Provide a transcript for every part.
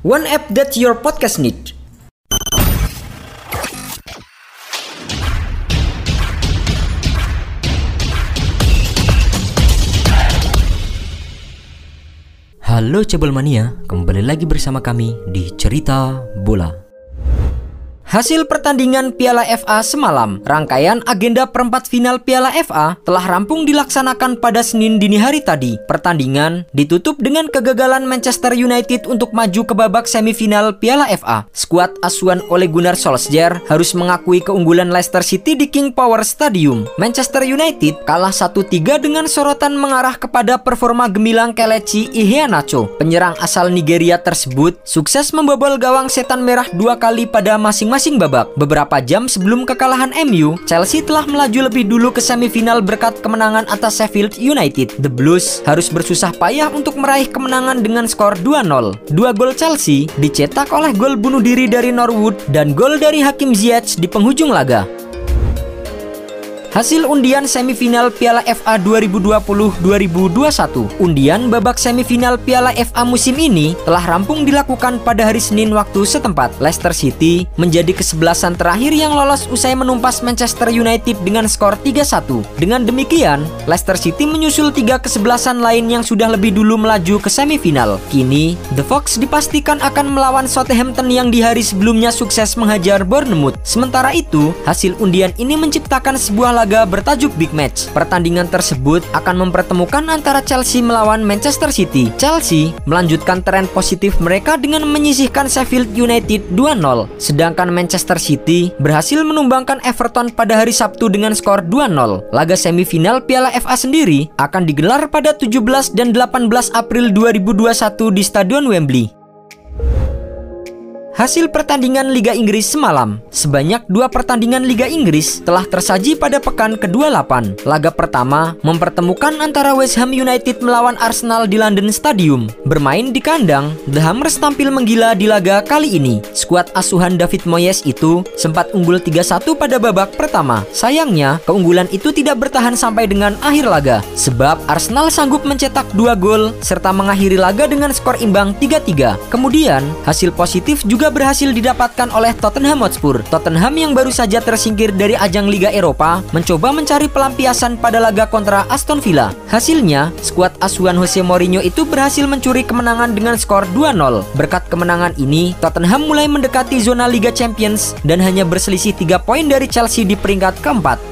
One app that your podcast need. Halo Cebol Mania, kembali lagi bersama kami di Cerita Bola. Hasil pertandingan Piala FA semalam, rangkaian agenda perempat final Piala FA telah rampung dilaksanakan pada Senin dini hari tadi. Pertandingan ditutup dengan kegagalan Manchester United untuk maju ke babak semifinal Piala FA. Skuad asuhan oleh Gunnar Solskjaer harus mengakui keunggulan Leicester City di King Power Stadium. Manchester United kalah 1-3 dengan sorotan mengarah kepada performa gemilang Kelechi Iheanacho. Penyerang asal Nigeria tersebut sukses membobol gawang setan merah dua kali pada masing-masing masing babak. Beberapa jam sebelum kekalahan MU, Chelsea telah melaju lebih dulu ke semifinal berkat kemenangan atas Sheffield United. The Blues harus bersusah payah untuk meraih kemenangan dengan skor 2-0. Dua gol Chelsea dicetak oleh gol bunuh diri dari Norwood dan gol dari Hakim Ziyech di penghujung laga. Hasil undian semifinal Piala FA 2020-2021 Undian babak semifinal Piala FA musim ini telah rampung dilakukan pada hari Senin waktu setempat. Leicester City menjadi kesebelasan terakhir yang lolos usai menumpas Manchester United dengan skor 3-1 Dengan demikian, Leicester City menyusul tiga kesebelasan lain yang sudah lebih dulu melaju ke semifinal. Kini, The Fox dipastikan akan melawan Southampton yang di hari sebelumnya sukses menghajar Bournemouth. Sementara itu, hasil undian ini menciptakan sebuah laga bertajuk Big Match. Pertandingan tersebut akan mempertemukan antara Chelsea melawan Manchester City. Chelsea melanjutkan tren positif mereka dengan menyisihkan Sheffield United 2-0, sedangkan Manchester City berhasil menumbangkan Everton pada hari Sabtu dengan skor 2-0. Laga semifinal Piala FA sendiri akan digelar pada 17 dan 18 April 2021 di Stadion Wembley. Hasil pertandingan Liga Inggris semalam, sebanyak dua pertandingan Liga Inggris telah tersaji pada pekan ke-28. Laga pertama mempertemukan antara West Ham United melawan Arsenal di London Stadium. Bermain di kandang, The Hammers tampil menggila di laga kali ini. Skuad asuhan David Moyes itu sempat unggul 3-1 pada babak pertama. Sayangnya, keunggulan itu tidak bertahan sampai dengan akhir laga, sebab Arsenal sanggup mencetak dua gol serta mengakhiri laga dengan skor imbang 3-3. Kemudian, hasil positif juga berhasil didapatkan oleh Tottenham Hotspur. Tottenham yang baru saja tersingkir dari ajang Liga Eropa mencoba mencari pelampiasan pada laga kontra Aston Villa. Hasilnya, skuad asuhan Jose Mourinho itu berhasil mencuri kemenangan dengan skor 2-0. Berkat kemenangan ini, Tottenham mulai mendekati zona Liga Champions dan hanya berselisih 3 poin dari Chelsea di peringkat keempat.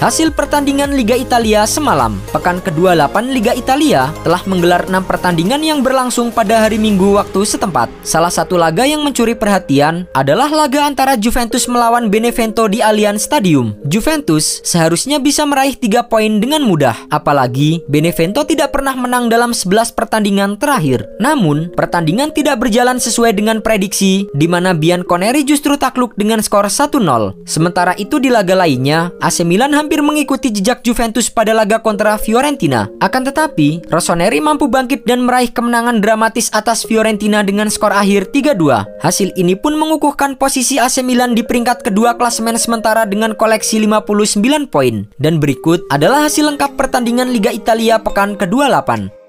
Hasil pertandingan Liga Italia semalam, pekan ke-28 Liga Italia telah menggelar 6 pertandingan yang berlangsung pada hari Minggu waktu setempat. Salah satu laga yang mencuri perhatian adalah laga antara Juventus melawan Benevento di Allianz Stadium. Juventus seharusnya bisa meraih 3 poin dengan mudah, apalagi Benevento tidak pernah menang dalam 11 pertandingan terakhir. Namun, pertandingan tidak berjalan sesuai dengan prediksi di mana Bianconeri justru takluk dengan skor 1-0. Sementara itu di laga lainnya, AC Milan hampir hampir mengikuti jejak Juventus pada laga kontra Fiorentina. Akan tetapi, Rossoneri mampu bangkit dan meraih kemenangan dramatis atas Fiorentina dengan skor akhir 3-2. Hasil ini pun mengukuhkan posisi AC Milan di peringkat kedua klasemen sementara dengan koleksi 59 poin. Dan berikut adalah hasil lengkap pertandingan Liga Italia pekan ke-28.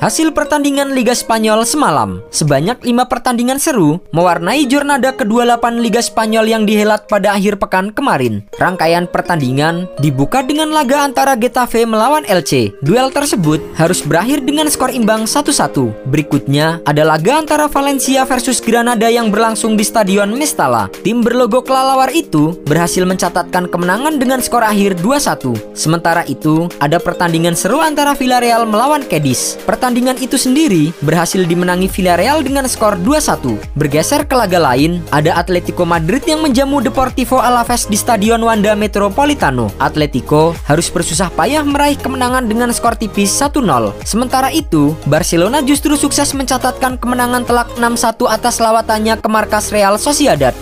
Hasil pertandingan Liga Spanyol semalam, sebanyak 5 pertandingan seru mewarnai jurnada ke-28 Liga Spanyol yang dihelat pada akhir pekan kemarin. Rangkaian pertandingan dibuka dengan laga antara Getafe melawan LC. Duel tersebut harus berakhir dengan skor imbang 1-1. Berikutnya ada laga antara Valencia versus Granada yang berlangsung di Stadion Mestalla. Tim berlogo kelelawar itu berhasil mencatatkan kemenangan dengan skor akhir 2-1. Sementara itu, ada pertandingan seru antara Villarreal melawan Cadiz. Pertandingan pertandingan itu sendiri berhasil dimenangi Villarreal dengan skor 2-1. Bergeser ke laga lain, ada Atletico Madrid yang menjamu Deportivo Alaves di Stadion Wanda Metropolitano. Atletico harus bersusah payah meraih kemenangan dengan skor tipis 1-0. Sementara itu, Barcelona justru sukses mencatatkan kemenangan telak 6-1 atas lawatannya ke markas Real Sociedad.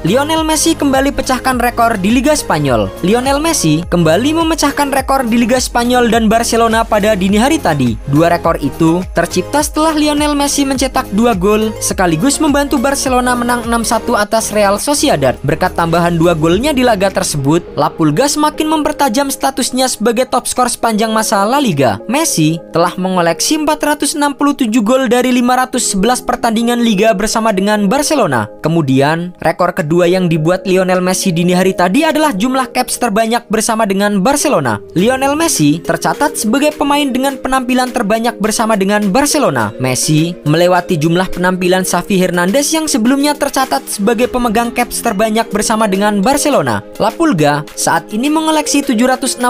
Lionel Messi kembali pecahkan rekor di Liga Spanyol. Lionel Messi kembali memecahkan rekor di Liga Spanyol dan Barcelona pada dini hari tadi. Dua rekor itu tercipta setelah Lionel Messi mencetak dua gol sekaligus membantu Barcelona menang 6-1 atas Real Sociedad. Berkat tambahan dua golnya di laga tersebut, La Pulga semakin mempertajam statusnya sebagai top skor sepanjang masa La Liga. Messi telah mengoleksi 467 gol dari 511 pertandingan Liga bersama dengan Barcelona. Kemudian, rekor kedua kedua yang dibuat Lionel Messi dini hari tadi adalah jumlah caps terbanyak bersama dengan Barcelona. Lionel Messi tercatat sebagai pemain dengan penampilan terbanyak bersama dengan Barcelona. Messi melewati jumlah penampilan Xavi Hernandez yang sebelumnya tercatat sebagai pemegang caps terbanyak bersama dengan Barcelona. La Pulga saat ini mengoleksi 768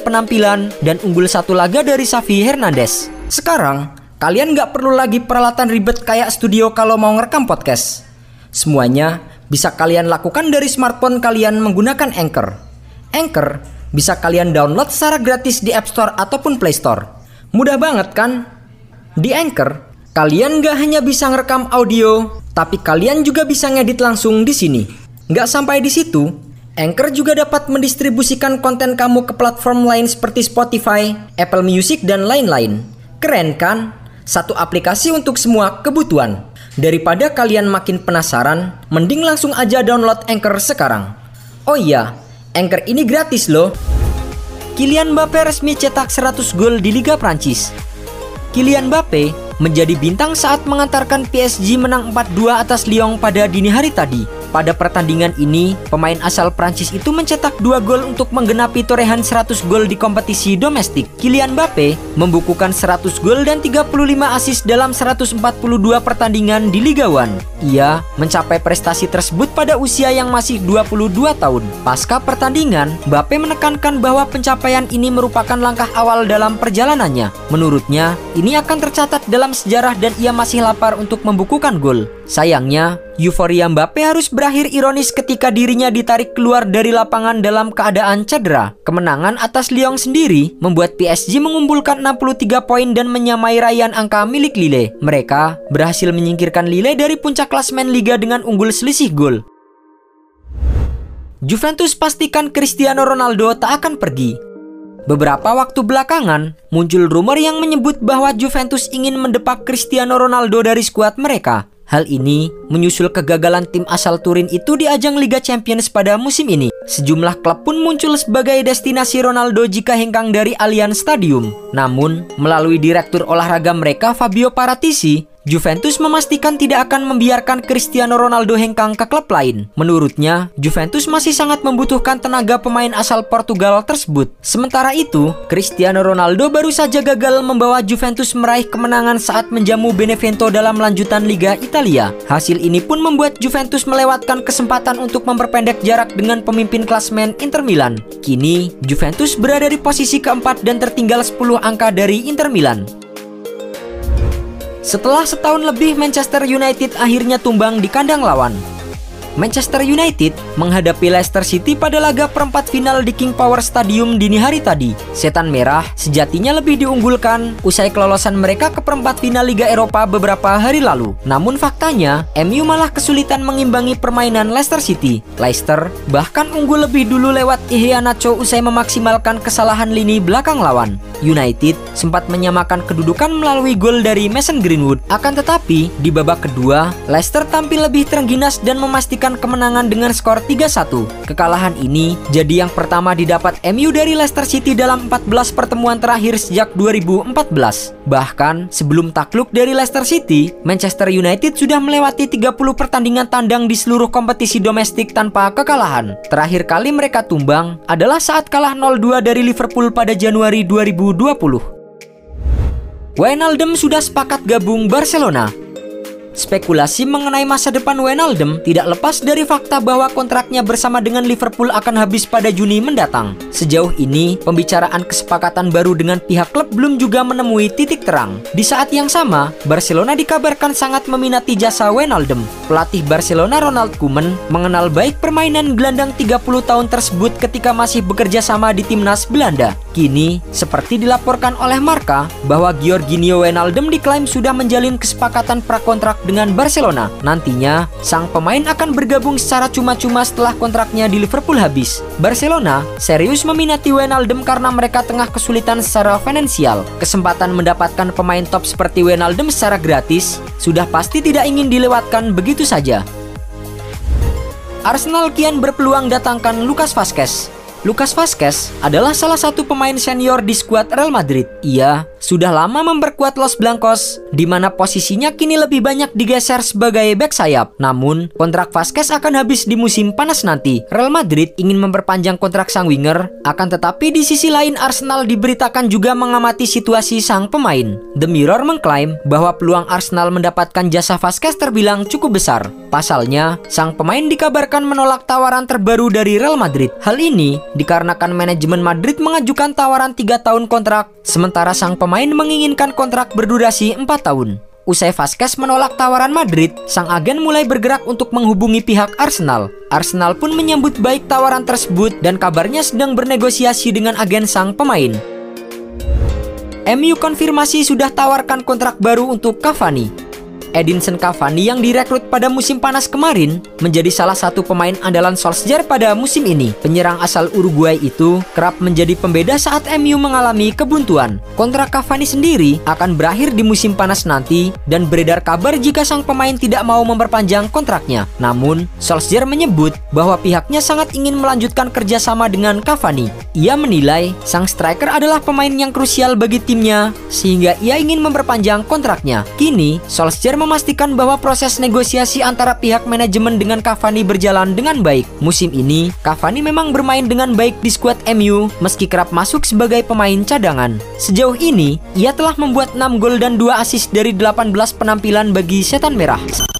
penampilan dan unggul satu laga dari Xavi Hernandez. Sekarang, kalian nggak perlu lagi peralatan ribet kayak studio kalau mau ngerekam podcast. Semuanya bisa kalian lakukan dari smartphone kalian menggunakan Anchor. Anchor bisa kalian download secara gratis di App Store ataupun Play Store. Mudah banget kan? Di Anchor, kalian gak hanya bisa ngerekam audio, tapi kalian juga bisa ngedit langsung di sini. Gak sampai di situ, Anchor juga dapat mendistribusikan konten kamu ke platform lain seperti Spotify, Apple Music, dan lain-lain. Keren kan? Satu aplikasi untuk semua kebutuhan. Daripada kalian makin penasaran, mending langsung aja download Anchor sekarang. Oh iya, Anchor ini gratis loh. Kylian Mbappe resmi cetak 100 gol di Liga Prancis. Kylian Mbappe menjadi bintang saat mengantarkan PSG menang 4-2 atas Lyon pada dini hari tadi. Pada pertandingan ini, pemain asal Prancis itu mencetak dua gol untuk menggenapi torehan 100 gol di kompetisi domestik. Kylian Mbappe membukukan 100 gol dan 35 assist dalam 142 pertandingan di Liga 1. Ia mencapai prestasi tersebut pada usia yang masih 22 tahun. Pasca pertandingan, Mbappe menekankan bahwa pencapaian ini merupakan langkah awal dalam perjalanannya. Menurutnya, ini akan tercatat dalam sejarah dan ia masih lapar untuk membukukan gol. Sayangnya, euforia Mbappe harus berakhir ironis ketika dirinya ditarik keluar dari lapangan dalam keadaan cedera. Kemenangan atas Lyon sendiri membuat PSG mengumpulkan 63 poin dan menyamai raihan angka milik Lille. Mereka berhasil menyingkirkan Lille dari puncak klasmen Liga dengan unggul selisih gol. Juventus pastikan Cristiano Ronaldo tak akan pergi. Beberapa waktu belakangan, muncul rumor yang menyebut bahwa Juventus ingin mendepak Cristiano Ronaldo dari skuad mereka. Hal ini menyusul kegagalan tim asal Turin itu di ajang Liga Champions pada musim ini. Sejumlah klub pun muncul sebagai destinasi Ronaldo jika hengkang dari Allianz Stadium. Namun, melalui direktur olahraga mereka Fabio Paratici, Juventus memastikan tidak akan membiarkan Cristiano Ronaldo hengkang ke klub lain. Menurutnya, Juventus masih sangat membutuhkan tenaga pemain asal Portugal tersebut. Sementara itu, Cristiano Ronaldo baru saja gagal membawa Juventus meraih kemenangan saat menjamu Benevento dalam lanjutan Liga Italia. Hasil ini pun membuat Juventus melewatkan kesempatan untuk memperpendek jarak dengan pemimpin klasmen Inter Milan. Kini, Juventus berada di posisi keempat dan tertinggal 10 angka dari Inter Milan. Setelah setahun lebih Manchester United akhirnya tumbang di kandang lawan. Manchester United menghadapi Leicester City pada laga perempat final di King Power Stadium dini hari tadi. Setan Merah sejatinya lebih diunggulkan usai kelolosan mereka ke perempat final Liga Eropa beberapa hari lalu. Namun faktanya, MU malah kesulitan mengimbangi permainan Leicester City. Leicester bahkan unggul lebih dulu lewat Iheanacho usai memaksimalkan kesalahan lini belakang lawan. United sempat menyamakan kedudukan melalui gol dari Mason Greenwood. Akan tetapi, di babak kedua, Leicester tampil lebih terengginas dan memastikan mendapatkan kemenangan dengan skor 3-1. Kekalahan ini jadi yang pertama didapat MU dari Leicester City dalam 14 pertemuan terakhir sejak 2014. Bahkan sebelum takluk dari Leicester City, Manchester United sudah melewati 30 pertandingan tandang di seluruh kompetisi domestik tanpa kekalahan. Terakhir kali mereka tumbang adalah saat kalah 0-2 dari Liverpool pada Januari 2020. Wijnaldum sudah sepakat gabung Barcelona Spekulasi mengenai masa depan Wijnaldum tidak lepas dari fakta bahwa kontraknya bersama dengan Liverpool akan habis pada Juni mendatang. Sejauh ini, pembicaraan kesepakatan baru dengan pihak klub belum juga menemui titik terang. Di saat yang sama, Barcelona dikabarkan sangat meminati jasa Wijnaldum. Pelatih Barcelona Ronald Koeman mengenal baik permainan gelandang 30 tahun tersebut ketika masih bekerja sama di timnas Belanda. Kini, seperti dilaporkan oleh Marka, bahwa Georginio Wijnaldum diklaim sudah menjalin kesepakatan prakontrak dengan Barcelona. Nantinya, sang pemain akan bergabung secara cuma-cuma setelah kontraknya di Liverpool habis. Barcelona serius meminati Wijnaldum karena mereka tengah kesulitan secara finansial. Kesempatan mendapatkan pemain top seperti Wijnaldum secara gratis sudah pasti tidak ingin dilewatkan begitu saja. Arsenal kian berpeluang datangkan Lucas Vazquez. Lucas Vazquez adalah salah satu pemain senior di skuad Real Madrid. Ia sudah lama memperkuat Los Blancos, di mana posisinya kini lebih banyak digeser sebagai back sayap. Namun, kontrak Vazquez akan habis di musim panas nanti. Real Madrid ingin memperpanjang kontrak sang winger, akan tetapi di sisi lain Arsenal diberitakan juga mengamati situasi sang pemain. The Mirror mengklaim bahwa peluang Arsenal mendapatkan jasa Vazquez terbilang cukup besar. Pasalnya, sang pemain dikabarkan menolak tawaran terbaru dari Real Madrid. Hal ini dikarenakan manajemen Madrid mengajukan tawaran 3 tahun kontrak, sementara sang pemain menginginkan kontrak berdurasi 4 tahun. Usai Vasquez menolak tawaran Madrid, sang agen mulai bergerak untuk menghubungi pihak Arsenal. Arsenal pun menyambut baik tawaran tersebut dan kabarnya sedang bernegosiasi dengan agen sang pemain. MU konfirmasi sudah tawarkan kontrak baru untuk Cavani. Edinson Cavani yang direkrut pada musim panas kemarin menjadi salah satu pemain andalan Solskjaer pada musim ini. Penyerang asal Uruguay itu kerap menjadi pembeda saat MU mengalami kebuntuan. Kontrak Cavani sendiri akan berakhir di musim panas nanti dan beredar kabar jika sang pemain tidak mau memperpanjang kontraknya. Namun, Solskjaer menyebut bahwa pihaknya sangat ingin melanjutkan kerjasama dengan Cavani. Ia menilai sang striker adalah pemain yang krusial bagi timnya sehingga ia ingin memperpanjang kontraknya. Kini, Solskjaer memastikan bahwa proses negosiasi antara pihak manajemen dengan Cavani berjalan dengan baik. Musim ini, Cavani memang bermain dengan baik di skuad MU meski kerap masuk sebagai pemain cadangan. Sejauh ini, ia telah membuat 6 gol dan 2 assist dari 18 penampilan bagi Setan Merah.